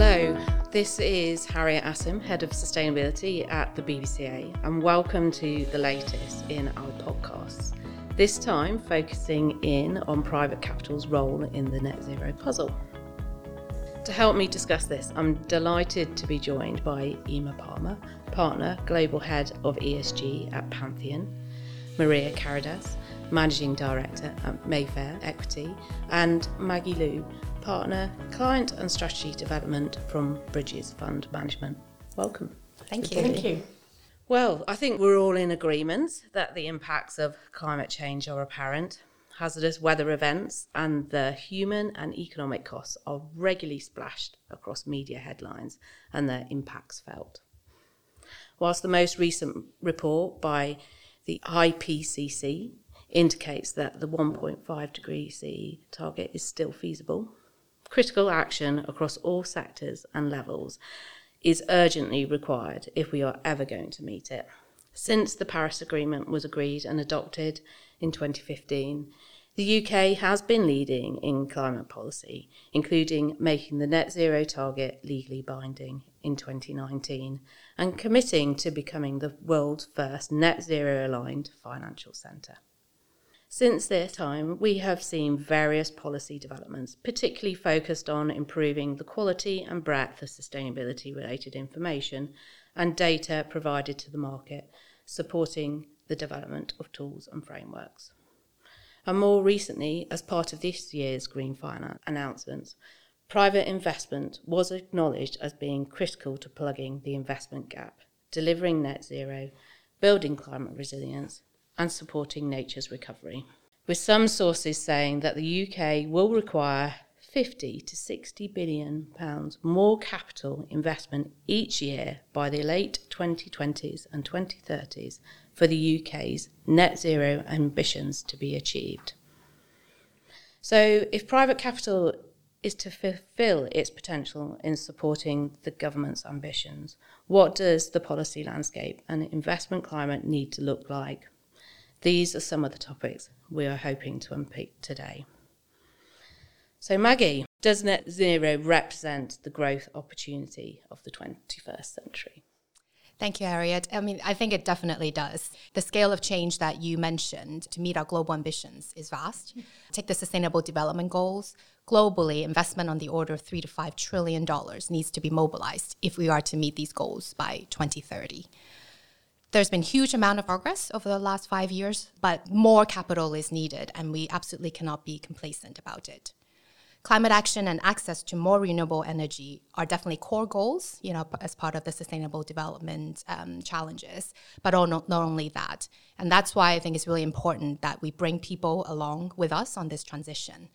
Hello, this is Harriet Assem, Head of Sustainability at the BVCA, and welcome to the latest in our podcasts. This time focusing in on private capital's role in the net zero puzzle. To help me discuss this, I'm delighted to be joined by Eimear Palmer, Partner, Global Head of ESG at Pantheon, Maria Carradice, Managing Director at Mayfair Equity, and Maggie Loo, Partner, Client and Strategy Development from Bridges Fund Management. Welcome. Thank you. Thank you. Well, I think we're all in agreement that the impacts of climate change are apparent. Hazardous weather events and the human and economic costs are regularly splashed across media headlines and their impacts felt. Whilst the most recent report by the IPCC indicates that the 1.5 degree C target is still feasible, critical action across all sectors and levels is urgently required if we are ever going to meet it. Since the Paris Agreement was agreed and adopted in 2015, the UK has been leading in climate policy, including making the net zero target legally binding in 2019 and committing to becoming the world's first net zero aligned financial centre. Since their time, we have seen various policy developments, particularly focused on improving the quality and breadth of sustainability related information and data provided to the market, supporting the development of tools and frameworks. And more recently, as part of this year's Green Finance announcements, private investment was acknowledged as being critical to plugging the investment gap, delivering net zero, building climate resilience, and supporting nature's recovery. With some sources saying that the UK will require 50 to 60 billion pounds more capital investment each year by the late 2020s and 2030s for the UK's net zero ambitions to be achieved. So, if private capital is to fulfill its potential in supporting the government's ambitions, what does the policy landscape and investment climate need to look like? These are some of the topics we are hoping to unpick today. So, Maggie, does net zero represent the growth opportunity of the 21st century? Thank you, Harriet. I mean, I think it definitely does. The scale of change that you mentioned to meet our global ambitions is vast. Take the Sustainable Development Goals. Globally, investment on the order of three to five trillion dollars needs to be mobilized if we are to meet these goals by 2030. There's been huge amount of progress over the last five years, but more capital is needed, and we absolutely cannot be complacent about it. Climate action and access to more renewable energy are definitely core goals, you know, as part of the sustainable development um, challenges. But not, not only that, and that's why I think it's really important that we bring people along with us on this transition.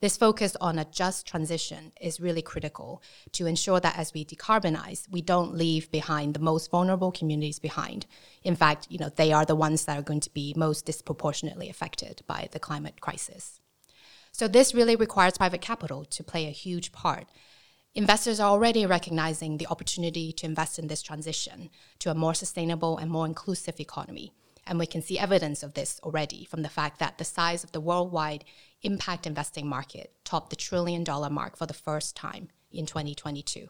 This focus on a just transition is really critical to ensure that as we decarbonize, we don't leave behind the most vulnerable communities behind. In fact, you know, they are the ones that are going to be most disproportionately affected by the climate crisis. So this really requires private capital to play a huge part. Investors are already recognizing the opportunity to invest in this transition to a more sustainable and more inclusive economy. And we can see evidence of this already from the fact that the size of the worldwide impact investing market topped the trillion dollar mark for the first time in 2022.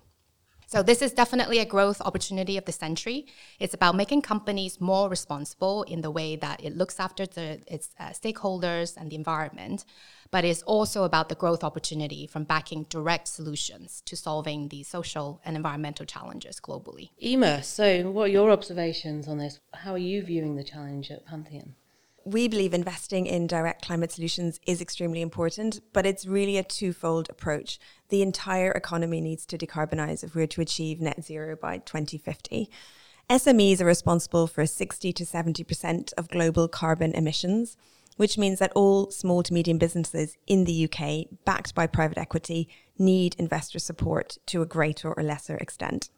So this is definitely a growth opportunity of the century. It's about making companies more responsible in the way that it looks after the, its uh, stakeholders and the environment, but it's also about the growth opportunity from backing direct solutions to solving the social and environmental challenges globally. Eimear, so what are your observations on this? How are you viewing the challenge at Pantheon? We believe investing in direct climate solutions is extremely important, but it's really a twofold approach. The entire economy needs to decarbonize if we're to achieve net zero by 2050. SMEs are responsible for 60 to 70% of global carbon emissions, which means that all small to medium businesses in the UK, backed by private equity, need investor support to a greater or lesser extent.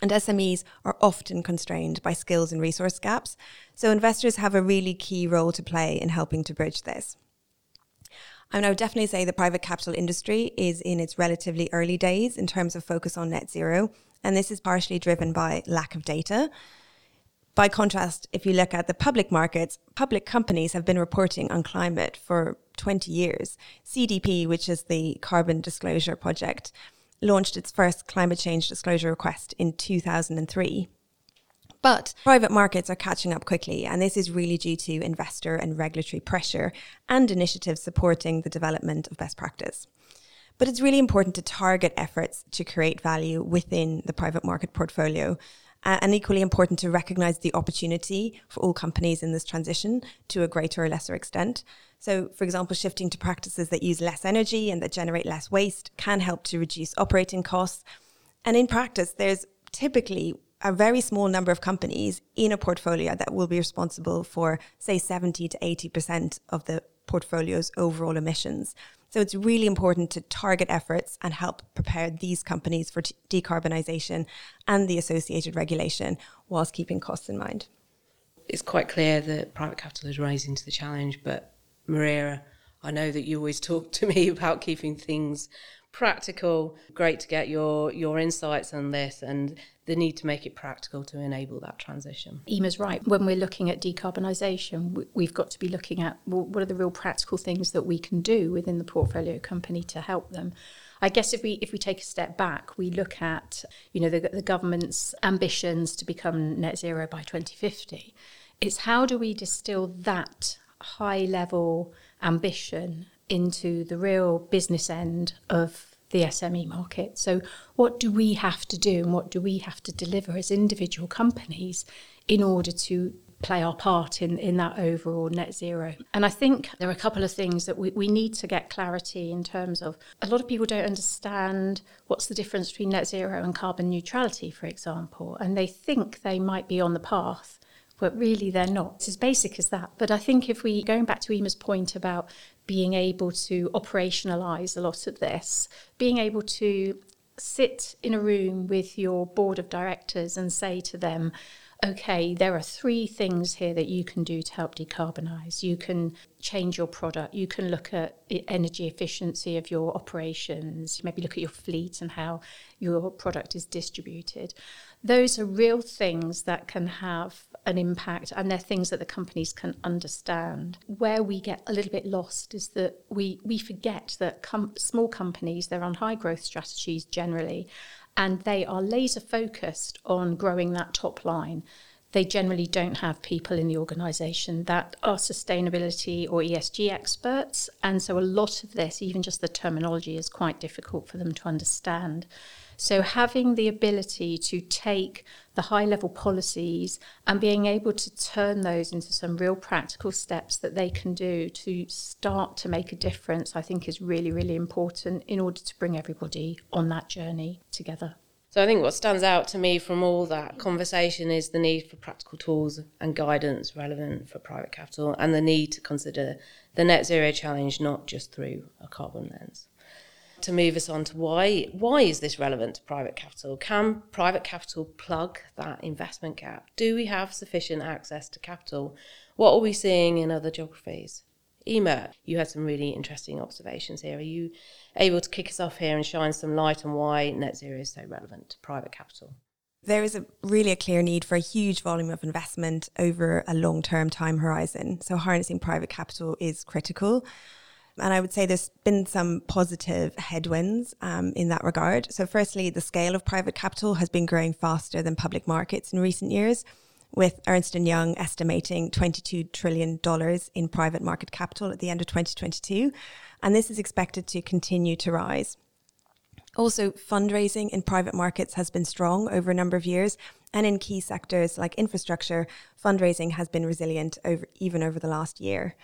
And SMEs are often constrained by skills and resource gaps. So investors have a really key role to play in helping to bridge this. And I would definitely say the private capital industry is in its relatively early days in terms of focus on net zero. And this is partially driven by lack of data. By contrast, if you look at the public markets, public companies have been reporting on climate for 20 years. CDP, which is the Carbon Disclosure Project, launched its first climate change disclosure request in 2003. But private markets are catching up quickly, and this is really due to investor and regulatory pressure and initiatives supporting the development of best practice. But it's really important to target efforts to create value within the private market portfolio. And equally important to recognize the opportunity for all companies in this transition to a greater or lesser extent. So, for example, shifting to practices that use less energy and that generate less waste can help to reduce operating costs. And in practice, there's typically a very small number of companies in a portfolio that will be responsible for, say, 70 to 80% of the portfolio's overall emissions. So it's really important to target efforts and help prepare these companies for t- decarbonisation and the associated regulation whilst keeping costs in mind. It's quite clear that private capital is rising to the challenge, but Maria, I know that you always talk to me about keeping things practical. Great to get your your insights on this and the need to make it practical to enable that transition. Eimear's right. When we're looking at decarbonisation, we've got to be looking at what are the real practical things that we can do within the portfolio company to help them. I guess if we if we take a step back, we look at you know the, the government's ambitions to become net zero by 2050. It's how do we distill that high level ambition into the real business end of the SME market. So, what do we have to do and what do we have to deliver as individual companies in order to play our part in, in that overall net zero? And I think there are a couple of things that we, we need to get clarity in terms of a lot of people don't understand what's the difference between net zero and carbon neutrality, for example, and they think they might be on the path but really they're not. It's as basic as that. But I think if we, going back to Eimear's point about being able to operationalize a lot of this, being able to sit in a room with your board of directors and say to them, okay, there are three things here that you can do to help decarbonize. You can change your product, you can look at energy efficiency of your operations, maybe look at your fleet and how your product is distributed. Those are real things that can have an impact and they're things that the companies can understand. Where we get a little bit lost is that we, we forget that com- small companies, they're on high growth strategies generally, and they are laser focused on growing that top line. They generally don't have people in the organisation that are sustainability or ESG experts. And so a lot of this, even just the terminology, is quite difficult for them to understand. So, having the ability to take the high level policies and being able to turn those into some real practical steps that they can do to start to make a difference, I think is really, really important in order to bring everybody on that journey together. So I think what stands out to me from all that conversation is the need for practical tools and guidance relevant for private capital and the need to consider the net zero challenge not just through a carbon lens to move us on to why why is this relevant to private capital? Can private capital plug that investment gap? Do we have sufficient access to capital? What are we seeing in other geographies? Eimear, you had some really interesting observations here. Are you able to kick us off here and shine some light on why net zero is so relevant to private capital? There is a really a clear need for a huge volume of investment over a long term time horizon. So harnessing private capital is critical. And I would say there's been some positive headwinds um, in that regard. So, firstly, the scale of private capital has been growing faster than public markets in recent years, with Ernst & Young estimating $22 trillion in private market capital at the end of 2022. And this is expected to continue to rise. Also, fundraising in private markets has been strong over a number of years, and in key sectors like infrastructure, fundraising has been resilient over even over the last year.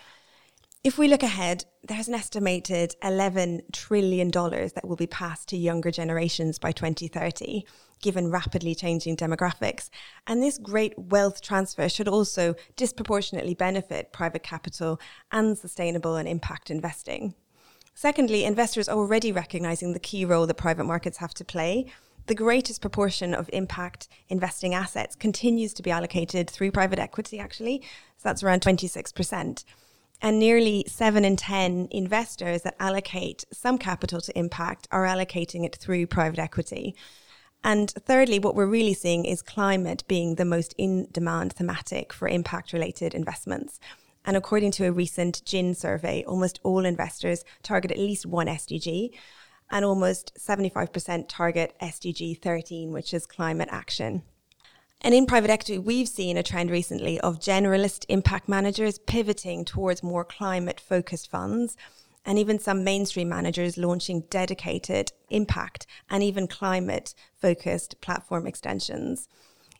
If we look ahead, there's an estimated $11 trillion that will be passed to younger generations by 2030, given rapidly changing demographics. And this great wealth transfer should also disproportionately benefit private capital and sustainable and impact investing. Secondly, investors are already recognizing the key role that private markets have to play. The greatest proportion of impact investing assets continues to be allocated through private equity, actually. So that's around 26%. And nearly seven in 10 investors that allocate some capital to impact are allocating it through private equity. And thirdly, what we're really seeing is climate being the most in demand thematic for impact related investments. And according to a recent GIIN survey, almost all investors target at least one SDG. and almost 75% target SDG 13, which is climate action. And in private equity, we've seen a trend recently of generalist impact managers pivoting towards more climate focused funds, and even some mainstream managers launching dedicated impact and even climate focused platform extensions.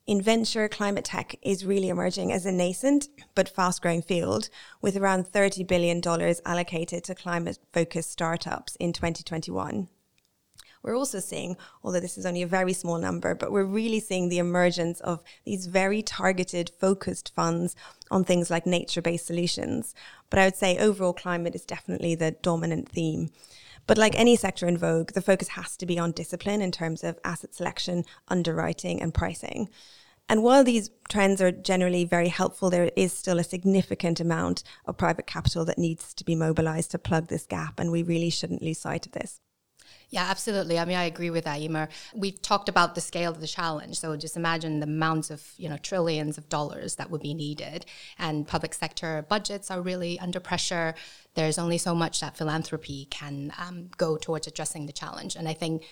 In venture, climate tech is really emerging as a nascent but fast growing field, with around $30 billion allocated to climate focused startups in 2021. We're also seeing, although this is only a very small number, but we're really seeing the emergence of these very targeted, focused funds on things like nature based solutions. But I would say overall climate is definitely the dominant theme. But like any sector in vogue, the focus has to be on discipline in terms of asset selection, underwriting, and pricing. And while these trends are generally very helpful, there is still a significant amount of private capital that needs to be mobilized to plug this gap, and we really shouldn't lose sight of this. Yeah, absolutely. I mean, I agree with that, Eimear. We've talked about the scale of the challenge. So just imagine the amounts of, you know, trillions of dollars that would be needed. And public sector budgets are really under pressure. There's only so much that philanthropy can um, go towards addressing the challenge. And I think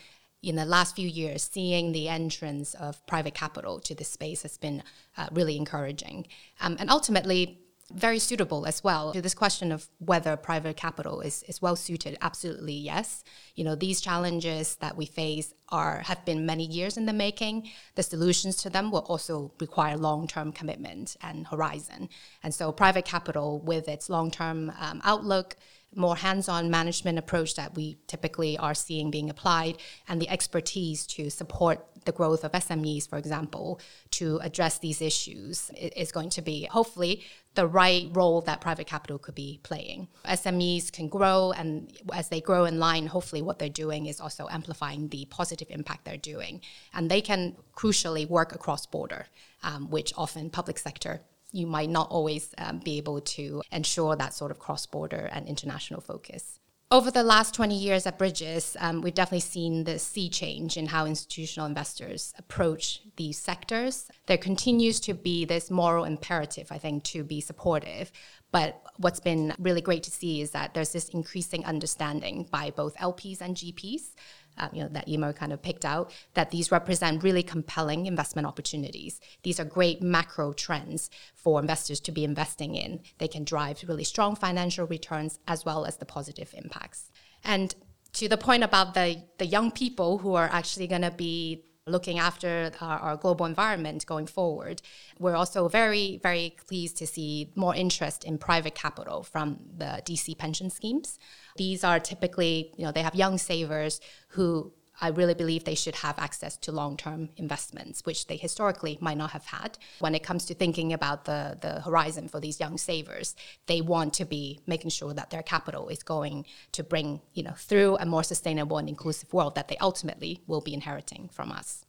in the last few years, seeing the entrance of private capital to this space has been uh, really encouraging. Um, and ultimately, very suitable as well. To this question of whether private capital is, is well suited absolutely yes. You know these challenges that we face are have been many years in the making. The solutions to them will also require long-term commitment and horizon. And so private capital with its long-term um, outlook more hands-on management approach that we typically are seeing being applied and the expertise to support the growth of SMEs, for example, to address these issues is going to be hopefully the right role that private capital could be playing. SMEs can grow, and as they grow in line, hopefully what they're doing is also amplifying the positive impact they're doing. And they can crucially work across border, um, which often public sector you might not always um, be able to ensure that sort of cross border and international focus. Over the last 20 years at Bridges, um, we've definitely seen the sea change in how institutional investors approach these sectors. There continues to be this moral imperative, I think, to be supportive. But what's been really great to see is that there's this increasing understanding by both LPs and GPs um, you know, that Eimear kind of picked out, that these represent really compelling investment opportunities. These are great macro trends for investors to be investing in. They can drive really strong financial returns as well as the positive impacts. And to the point about the, the young people who are actually going to be looking after our, our, global environment going forward. We're also very, very pleased to see more interest in private capital from the DC pension schemes. These are typically, you know, they have young savers who I really believe they should have access to long term investments, which they historically might not have had. When it comes to thinking about the, the horizon for these young savers, they want to be making sure that their capital is going to bring, you know, through a more sustainable and inclusive world that they ultimately will be inheriting from us.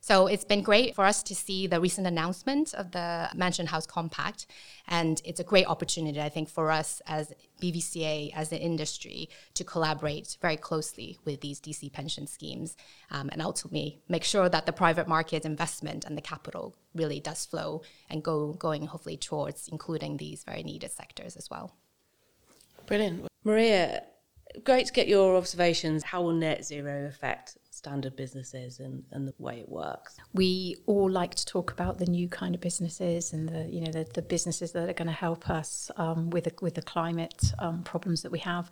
So it's been great for us to see the recent announcement of the Mansion House Compact. And it's a great opportunity, I think, for us as BVCA, as an industry, to collaborate very closely with these DC pension schemes um, and ultimately make sure that the private market investment and the capital really does flow and go going hopefully towards including these very needed sectors as well. Brilliant. Maria, great to get your observations. How will net zero affect standard businesses and, and the way it works? We all like to talk about the new kind of businesses and the you know the, the businesses that are going to help us um, with the, with the climate um, problems that we have.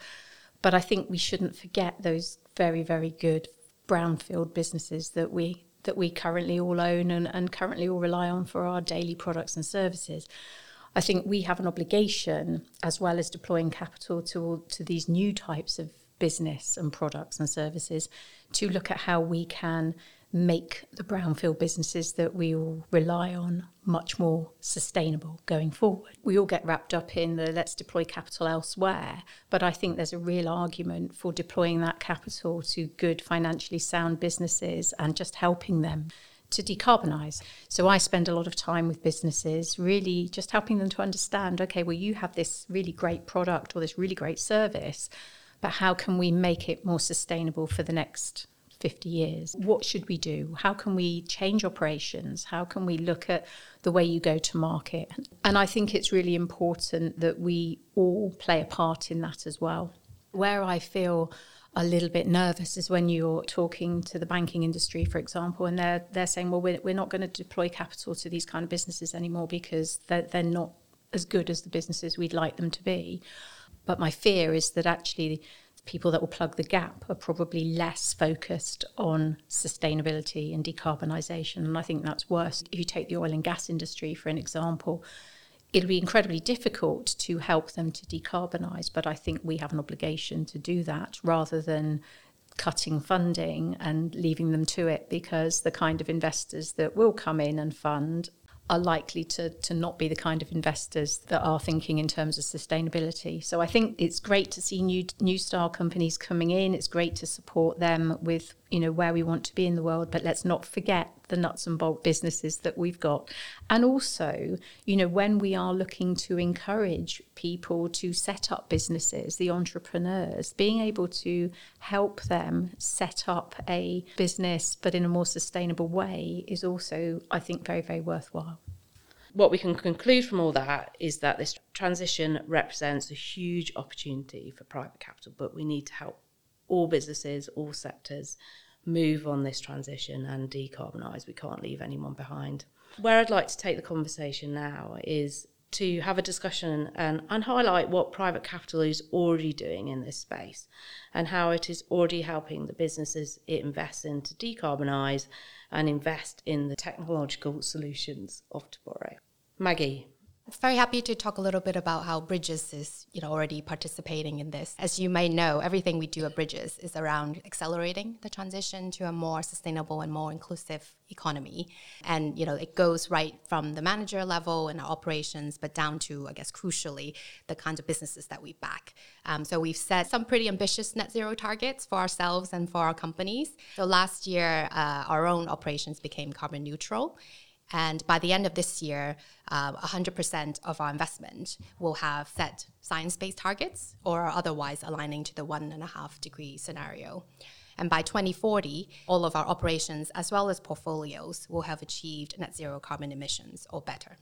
But I think we shouldn't forget those very very good brownfield businesses that we that we currently all own and, and currently all rely on for our daily products and services. I think we have an obligation, as well as deploying capital to to these new types of business and products and services, to look at how we can make the brownfield businesses that we all rely on much more sustainable going forward. We all get wrapped up in the let's deploy capital elsewhere, but I think there's a real argument for deploying that capital to good financially sound businesses and just helping them to decarbonize. So I spend a lot of time with businesses, really just helping them to understand okay, well, you have this really great product or this really great service, but how can we make it more sustainable for the next 50 years? What should we do? How can we change operations? How can we look at the way you go to market? And I think it's really important that we all play a part in that as well. Where I feel a little bit nervous is when you're talking to the banking industry, for example, and they're they're saying, well, we're, we're not going to deploy capital to these kind of businesses anymore because they're, they're not as good as the businesses we'd like them to be. But my fear is that actually people that will plug the gap are probably less focused on sustainability and decarbonisation. And I think that's worse. If you take the oil and gas industry, for an example, it'll be incredibly difficult to help them to decarbonise, but I think we have an obligation to do that rather than cutting funding and leaving them to it because the kind of investors that will come in and fund are likely to, to not be the kind of investors that are thinking in terms of sustainability. So I think it's great to see new new style companies coming in. It's great to support them with you know where we want to be in the world, but let's not forget the nuts and bolt businesses that we've got. And also, you know, when we are looking to encourage people to set up businesses, the entrepreneurs, being able to help them set up a business but in a more sustainable way is also I think very very worthwhile what we can conclude from all that is that this transition represents a huge opportunity for private capital, but we need to help all businesses, all sectors move on this transition and decarbonise. We can't leave anyone behind. Where I'd like to take the conversation now is to have a discussion and, and highlight what private capital is already doing in this space and how it is already helping the businesses it invests in to decarbonise and invest in the technological solutions of tomorrow. Maggie. I'm very happy to talk a little bit about how Bridges is, you know, already participating in this. As you may know, everything we do at Bridges is around accelerating the transition to a more sustainable and more inclusive economy. And, you know, it goes right from the manager level and our operations, but down to, I guess, crucially, the kinds of businesses that we back. Um, so we've set some pretty ambitious net zero targets for ourselves and for our companies. So last year, uh, our own operations became carbon neutral. And by the end of this year, uh, 100% of our investment will have set science based targets or otherwise aligning to the one and a half degree scenario. And by 2040, all of our operations as well as portfolios will have achieved net zero carbon emissions or better.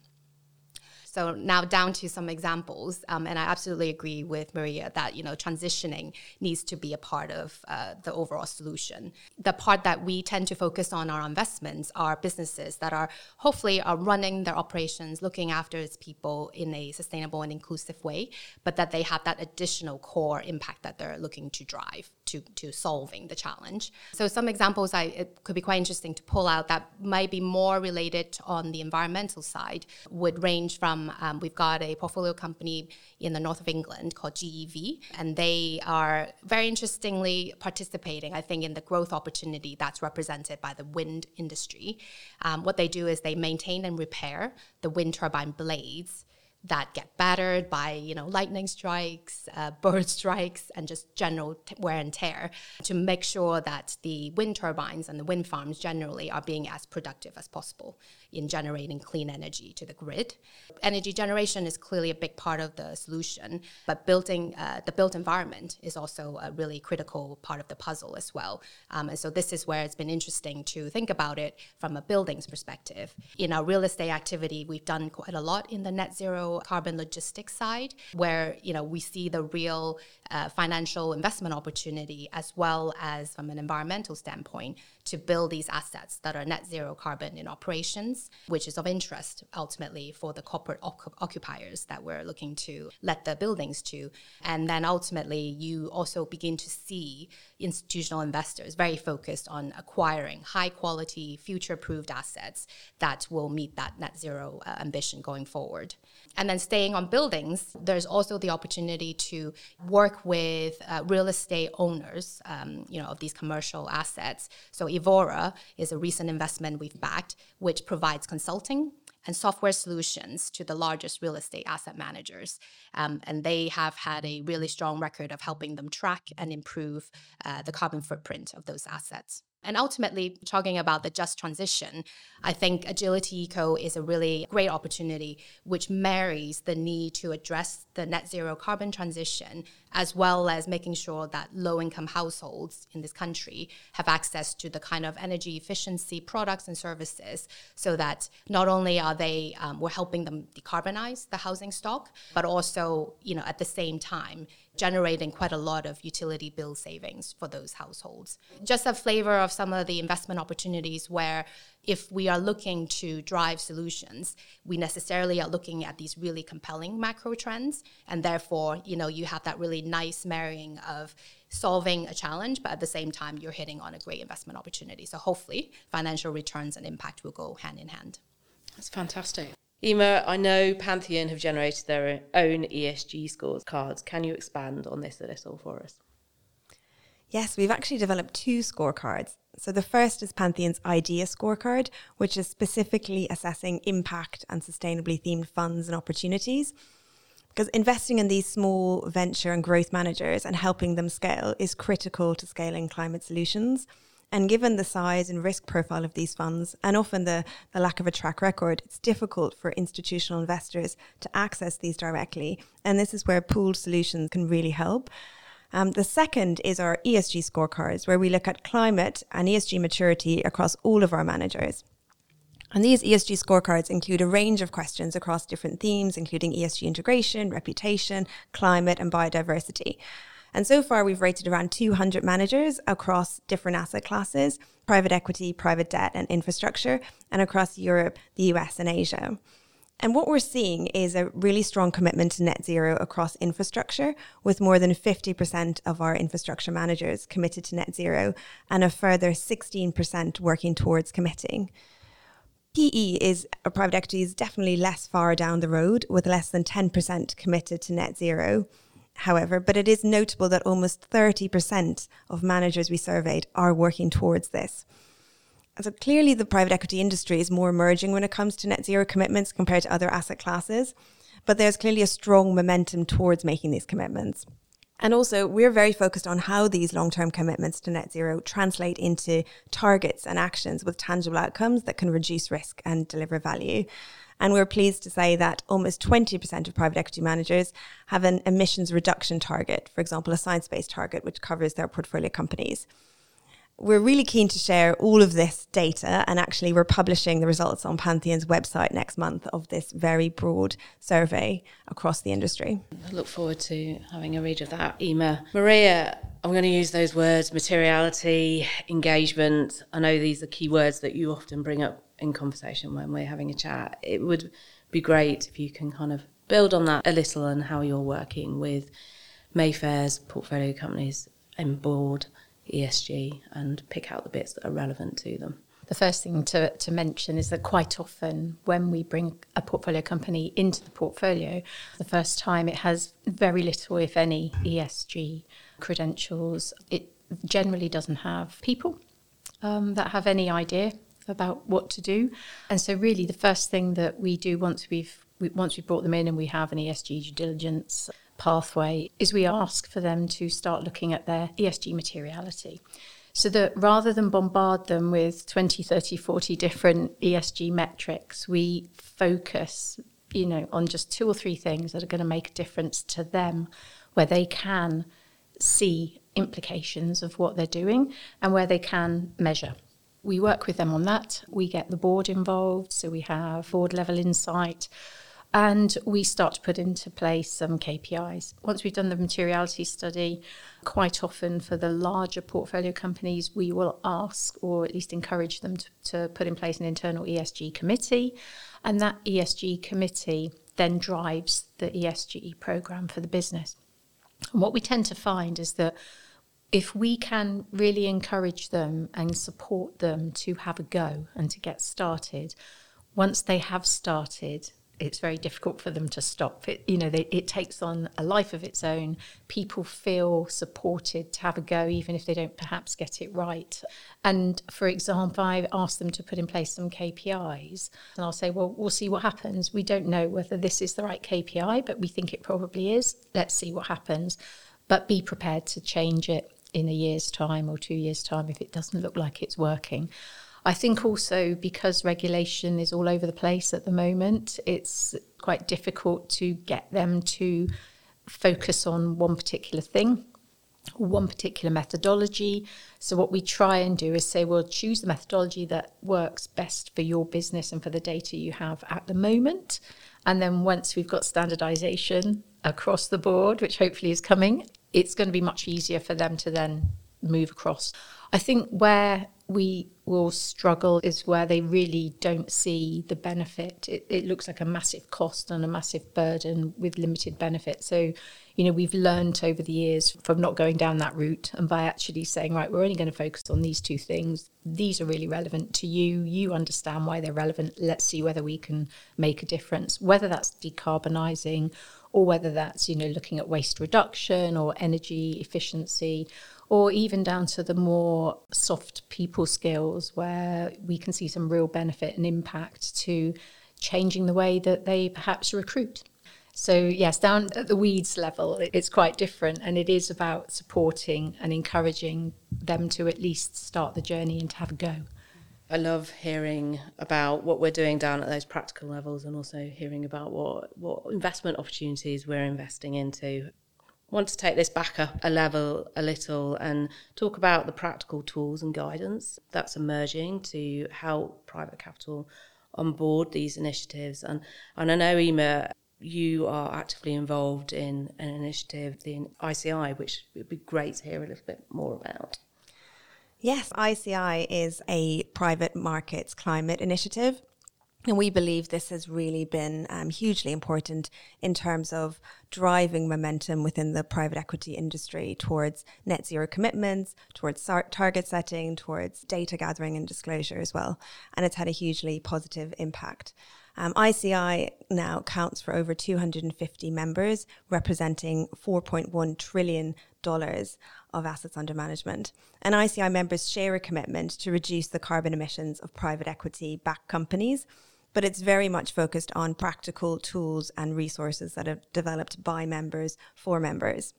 So now down to some examples, um, and I absolutely agree with Maria that you know transitioning needs to be a part of uh, the overall solution. The part that we tend to focus on our investments are businesses that are hopefully are running their operations, looking after its people in a sustainable and inclusive way, but that they have that additional core impact that they're looking to drive to, to solving the challenge. So some examples I, it could be quite interesting to pull out that might be more related on the environmental side would range from um, we've got a portfolio company in the north of England called GEV, and they are very interestingly participating, I think, in the growth opportunity that's represented by the wind industry. Um, what they do is they maintain and repair the wind turbine blades that get battered by you know lightning strikes, uh, bird strikes, and just general t- wear and tear to make sure that the wind turbines and the wind farms generally are being as productive as possible in generating clean energy to the grid. Energy generation is clearly a big part of the solution, but building uh, the built environment is also a really critical part of the puzzle as well. Um, and so this is where it's been interesting to think about it from a buildings perspective. In our real estate activity, we've done quite a lot in the net zero carbon logistics side, where you know we see the real uh, financial investment opportunity as well as from an environmental standpoint to build these assets that are net zero carbon in operations, which is of interest ultimately for the corporate occupiers that we're looking to let the buildings to. And then ultimately, you also begin to see institutional investors very focused on acquiring high quality, future proofed assets that will meet that net zero uh, ambition going forward. And then staying on buildings, there's also the opportunity to work with uh, real estate owners, um, you know, of these commercial assets. So Evora is a recent investment we've backed, which provides consulting and software solutions to the largest real estate asset managers. Um, and they have had a really strong record of helping them track and improve uh, the carbon footprint of those assets. And ultimately, talking about the just transition, I think Agility Eco is a really great opportunity which marries the need to address the net zero carbon transition as well as making sure that low income households in this country have access to the kind of energy efficiency products and services so that not only are they, um, we're helping them decarbonize the housing stock, but also, you know, at the same time, generating quite a lot of utility bill savings for those households. Just a flavor of some of the investment opportunities where if we are looking to drive solutions, we necessarily are looking at these really compelling macro trends. And therefore, you know, you have that really nice marrying of solving a challenge, but at the same time, you're hitting on a great investment opportunity. So hopefully, financial returns and impact will go hand in hand. That's fantastic. Eimear, I know Pantheon have generated their own ESG scores cards. Can you expand on this a little for us? Yes, we've actually developed two scorecards. So the first is Pantheon's IDEA scorecard, which is specifically assessing impact and sustainably themed funds and opportunities. Because investing in these small venture and growth managers and helping them scale is critical to scaling climate solutions. And given the size and risk profile of these funds, and often the, the lack of a track record, it's difficult for institutional investors to access these directly. And this is where pooled solutions can really help. Um, the second is our ESG scorecards, where we look at climate and ESG maturity across all of our managers. And these ESG scorecards include a range of questions across different themes, including ESG integration, reputation, climate, and biodiversity. And so far, we've rated around 200 managers across different asset classes private equity, private debt, and infrastructure, and across Europe, the US, and Asia. And what we're seeing is a really strong commitment to net zero across infrastructure, with more than 50% of our infrastructure managers committed to net zero, and a further 16% working towards committing. PE is a private equity is definitely less far down the road, with less than 10% committed to net zero however, but it is notable that almost 30% of managers we surveyed are working towards this. So clearly, the private equity industry is more emerging when it comes to net zero commitments compared to other asset classes, but there's clearly a strong momentum towards making these commitments. And also, we're very focused on how these long term commitments to net zero translate into targets and actions with tangible outcomes that can reduce risk and deliver value. And we're pleased to say that almost 20% of private equity managers have an emissions reduction target, for example, a science based target, which covers their portfolio companies. We're really keen to share all of this data, and actually, we're publishing the results on Pantheon's website next month of this very broad survey across the industry. I look forward to having a read of that, Eimear. Maria, I'm going to use those words materiality, engagement. I know these are key words that you often bring up in conversation when we're having a chat. It would be great if you can kind of build on that a little and how you're working with Mayfair's portfolio companies and board ESG and pick out the bits that are relevant to them. The first thing to, to mention is that quite often when we bring a portfolio company into the portfolio, the first time it has very little, if any, ESG credentials. It generally doesn't have people um, that have any idea about what to do. And so, really, the first thing that we do once we've we, once we've brought them in and we have an ESG due diligence pathway is we ask for them to start looking at their ESG materiality. So that rather than bombard them with 20, 30, 40 different ESG metrics, we focus, you know, on just two or three things that are going to make a difference to them where they can see implications of what they're doing and where they can measure we work with them on that. We get the board involved, so we have board level insight. And we start to put into place some KPIs. Once we've done the materiality study, quite often for the larger portfolio companies, we will ask or at least encourage them to, to put in place an internal ESG committee. And that ESG committee then drives the ESG program for the business. And what we tend to find is that if we can really encourage them and support them to have a go and to get started, once they have started, it's very difficult for them to stop. It, you know, they, it takes on a life of its own. People feel supported to have a go, even if they don't perhaps get it right. And for example, I ask them to put in place some KPIs, and I'll say, well, we'll see what happens. We don't know whether this is the right KPI, but we think it probably is. Let's see what happens. But be prepared to change it in a year's time or two years' time if it doesn't look like it's working. I think also because regulation is all over the place at the moment, it's quite difficult to get them to focus on one particular thing one particular methodology. So, what we try and do is say, well, choose the methodology that works best for your business and for the data you have at the moment. And then, once we've got standardization, across the board, which hopefully is coming, it's going to be much easier for them to then move across. I think where we will struggle is where they really don't see the benefit. It, it, looks like a massive cost and a massive burden with limited benefit. So, you know, we've learned over the years from not going down that route and by actually saying, right, we're only going to focus on these two things. These are really relevant to you. You understand why they're relevant. Let's see whether we can make a difference, whether that's decarbonising or whether that's, you know, looking at waste reduction or energy efficiency or even down to the more soft people skills where we can see some real benefit and impact to changing the way that they perhaps recruit. So, yes, down at the weeds level, it's quite different. And it is about supporting and encouraging them to at least start the journey and to have a go. I love hearing about what we're doing down at those practical levels and also hearing about what, what investment opportunities we're investing into want to take this back up a level a little and talk about the practical tools and guidance that's emerging to help private capital on board these initiatives. And, and I know, Eimear, you are actively involved in an initiative, the ICI, which would be great to hear a little bit more about. Yes, ICI is a private markets climate initiative. And we believe this has really been um, hugely important in terms of driving momentum within the private equity industry towards net zero commitments, towards target setting, towards data gathering and disclosure as well. And it's had a hugely positive impact. Um, ICI now counts for over 250 members, representing 4.1 trillion dollars of assets under management. And ICI members share a commitment to reduce the carbon emissions of private equity backed companies but it's very much focused on practical tools and resources that are developed by members for members.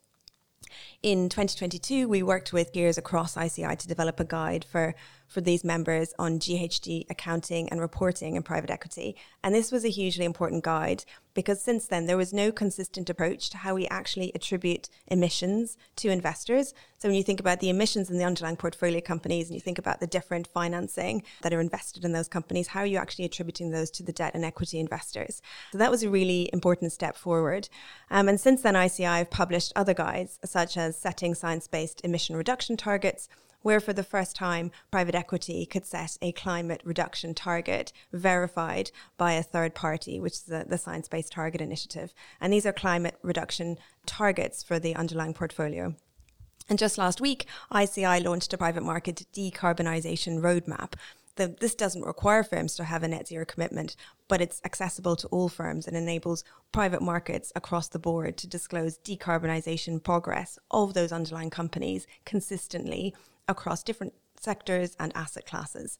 In 2022, we worked with peers across ICI to develop a guide for for these members on GHG accounting and reporting in private equity. And this was a hugely important guide because since then there was no consistent approach to how we actually attribute emissions to investors. So when you think about the emissions in the underlying portfolio companies and you think about the different financing that are invested in those companies, how are you actually attributing those to the debt and equity investors? So that was a really important step forward. Um, and since then, ICI have published other guides such as setting science-based emission reduction targets, where for the first time private equity could set a climate reduction target verified by a third party, which is the, the Science Based Target Initiative. And these are climate reduction targets for the underlying portfolio. And just last week, ICI launched a private market decarbonisation roadmap. The, this doesn't require firms to have a net zero commitment, but it's accessible to all firms and enables private markets across the board to disclose decarbonisation progress of those underlying companies consistently across different sectors and asset classes.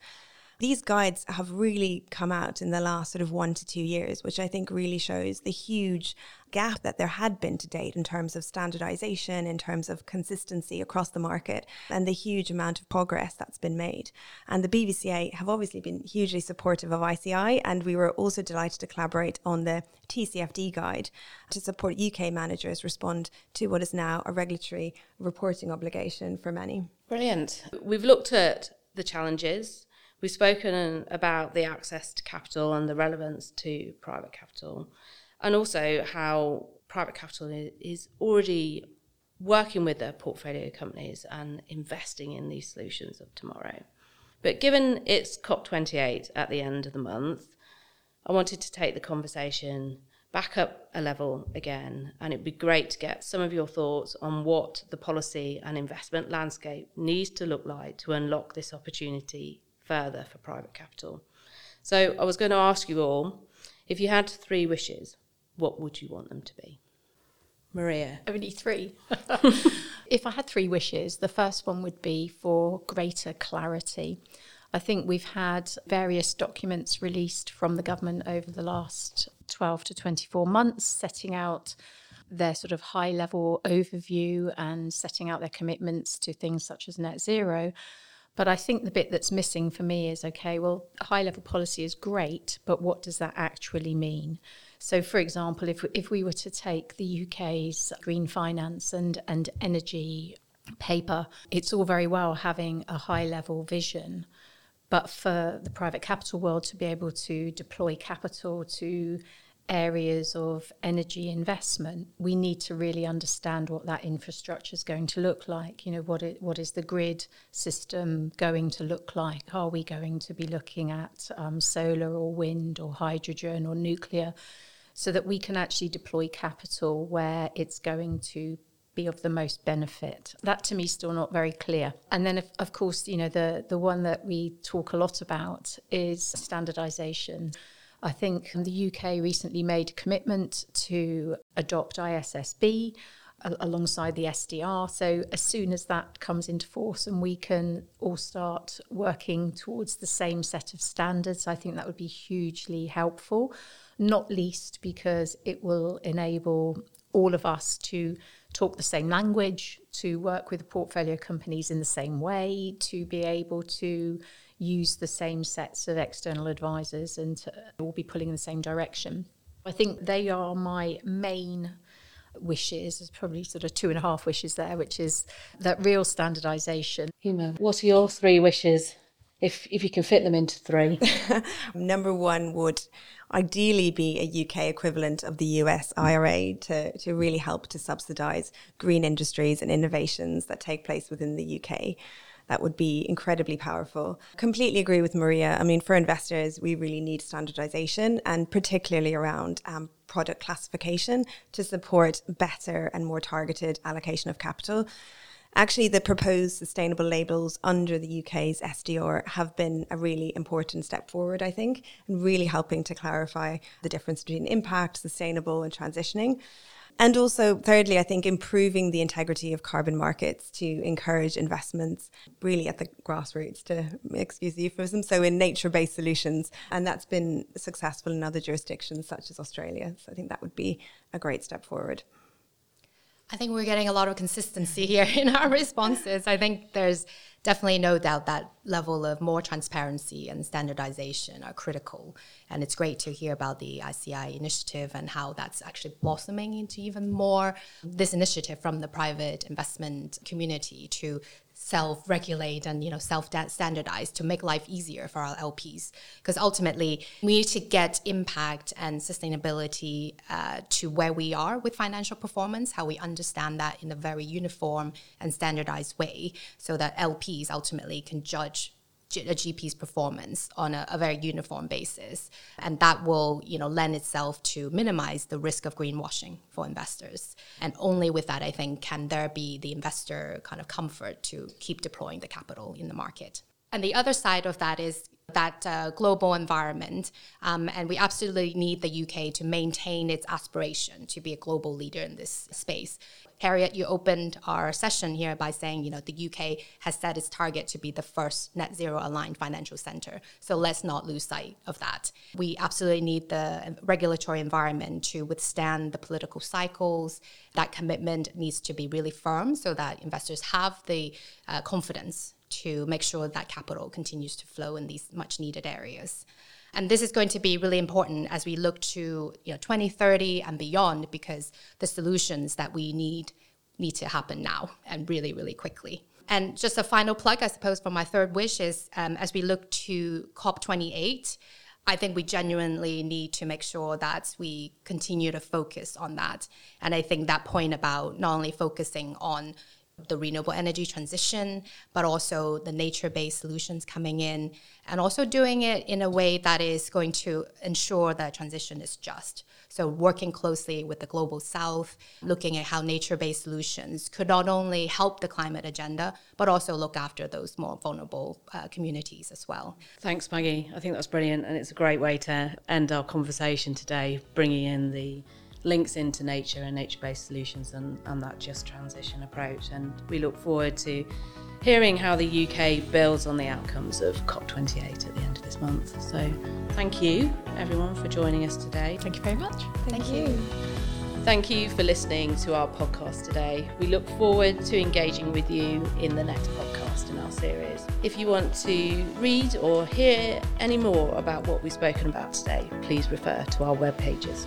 These guides have really come out in the last sort of one to two years, which I think really shows the huge gap that there had been to date in terms of standardization, in terms of consistency across the market, and the huge amount of progress that's been made. And the BVCA have obviously been hugely supportive of ICI, and we were also delighted to collaborate on the TCFD guide to support UK managers respond to what is now a regulatory reporting obligation for many. Brilliant. We've looked at the challenges. We've spoken about the access to capital and the relevance to private capital and also how private capital is already working with their portfolio companies and investing in these solutions of tomorrow. But given it's COP28 at the end of the month, I wanted to take the conversation back up a level again, and it'd be great to get some of your thoughts on what the policy and investment landscape needs to look like to unlock this opportunity further for private capital. So I was going to ask you all if you had three wishes, what would you want them to be? Maria. Only three. if I had three wishes, the first one would be for greater clarity. I think we've had various documents released from the government over the last 12 to 24 months, setting out their sort of high level overview and setting out their commitments to things such as net zero. But I think the bit that's missing for me is okay, well, high level policy is great, but what does that actually mean? So, for example, if, if we were to take the UK's green finance and, and energy paper, it's all very well having a high level vision. But for the private capital world to be able to deploy capital to areas of energy investment, we need to really understand what that infrastructure is going to look like. You know, what it, what is the grid system going to look like? Are we going to be looking at um, solar or wind or hydrogen or nuclear, so that we can actually deploy capital where it's going to be of the most benefit. That to me is still not very clear. And then, of, of course, you know the the one that we talk a lot about is standardisation. I think the UK recently made a commitment to adopt ISSB alongside the SDR. So as soon as that comes into force and we can all start working towards the same set of standards, I think that would be hugely helpful, not least because it will enable all of us to talk the same language, to work with portfolio companies in the same way, to be able to use the same sets of external advisors and to, all be pulling in the same direction. I think they are my main wishes. There's probably sort of two and a half wishes there, which is that real standardisation. Eimear, what are your three wishes? If, if you can fit them into three. Number one would ideally be a UK equivalent of the US IRA to, to really help to subsidise green industries and innovations that take place within the UK that would be incredibly powerful. Completely agree with Maria. I mean, for investors, we really need standardization and particularly around um, product classification to support better and more targeted allocation of capital. Actually, the proposed sustainable labels under the UK's SDR have been a really important step forward, I think, and really helping to clarify the difference between impact, sustainable, and transitioning. And also, thirdly, I think improving the integrity of carbon markets to encourage investments really at the grassroots, to excuse the euphemism, so in nature based solutions. And that's been successful in other jurisdictions such as Australia. So I think that would be a great step forward. I think we're getting a lot of consistency here in our responses. I think there's definitely no doubt that level of more transparency and standardization are critical. And it's great to hear about the ICI initiative and how that's actually blossoming into even more this initiative from the private investment community to self-regulate and you know self-standardize to make life easier for our LPs. Because ultimately, we need to get impact and sustainability uh, to where we are with financial performance, how we understand that in a very uniform and standardized way, so that LPs ultimately can judge a GP's performance on a, a, very uniform basis, and that will, you know, lend itself to minimize the risk of greenwashing for investors. And only with that, I think, can there be the investor kind of comfort to keep deploying the capital in the market. And the other side of that is that uh, global environment. Um, and we absolutely need the UK to maintain its aspiration to be a global leader in this space. Harriet, you opened our session here by saying, you know, the UK has set its target to be the first net zero aligned financial center. So let's not lose sight of that. We absolutely need the regulatory environment to withstand the political cycles. That commitment needs to be really firm so that investors have the uh, confidence to make sure that capital continues to flow in these much needed areas. And this is going to be really important as we look to you know 2030 and beyond because the solutions that we need need to happen now and really really quickly. And just a final plug, I suppose, for my third wish is um, as we look to COP28. I think we genuinely need to make sure that we continue to focus on that. And I think that point about not only focusing on the renewable energy transition, but also the nature based solutions coming in, and also doing it in a way that is going to ensure that transition is just. So, working closely with the global south, looking at how nature based solutions could not only help the climate agenda, but also look after those more vulnerable uh, communities as well. Thanks, Maggie. I think that's brilliant, and it's a great way to end our conversation today, bringing in the links into nature and nature based solutions and, and that just transition approach. And we look forward to hearing how the UK builds on the outcomes of COP28 at the end of this month. So thank you, everyone, for joining us today. Thank you very much. Thank, thank you. you. Thank you for listening to our podcast today. We look forward to engaging with you in the next podcast in our series. If you want to read or hear any more about what we've spoken about today, please refer to our web pages.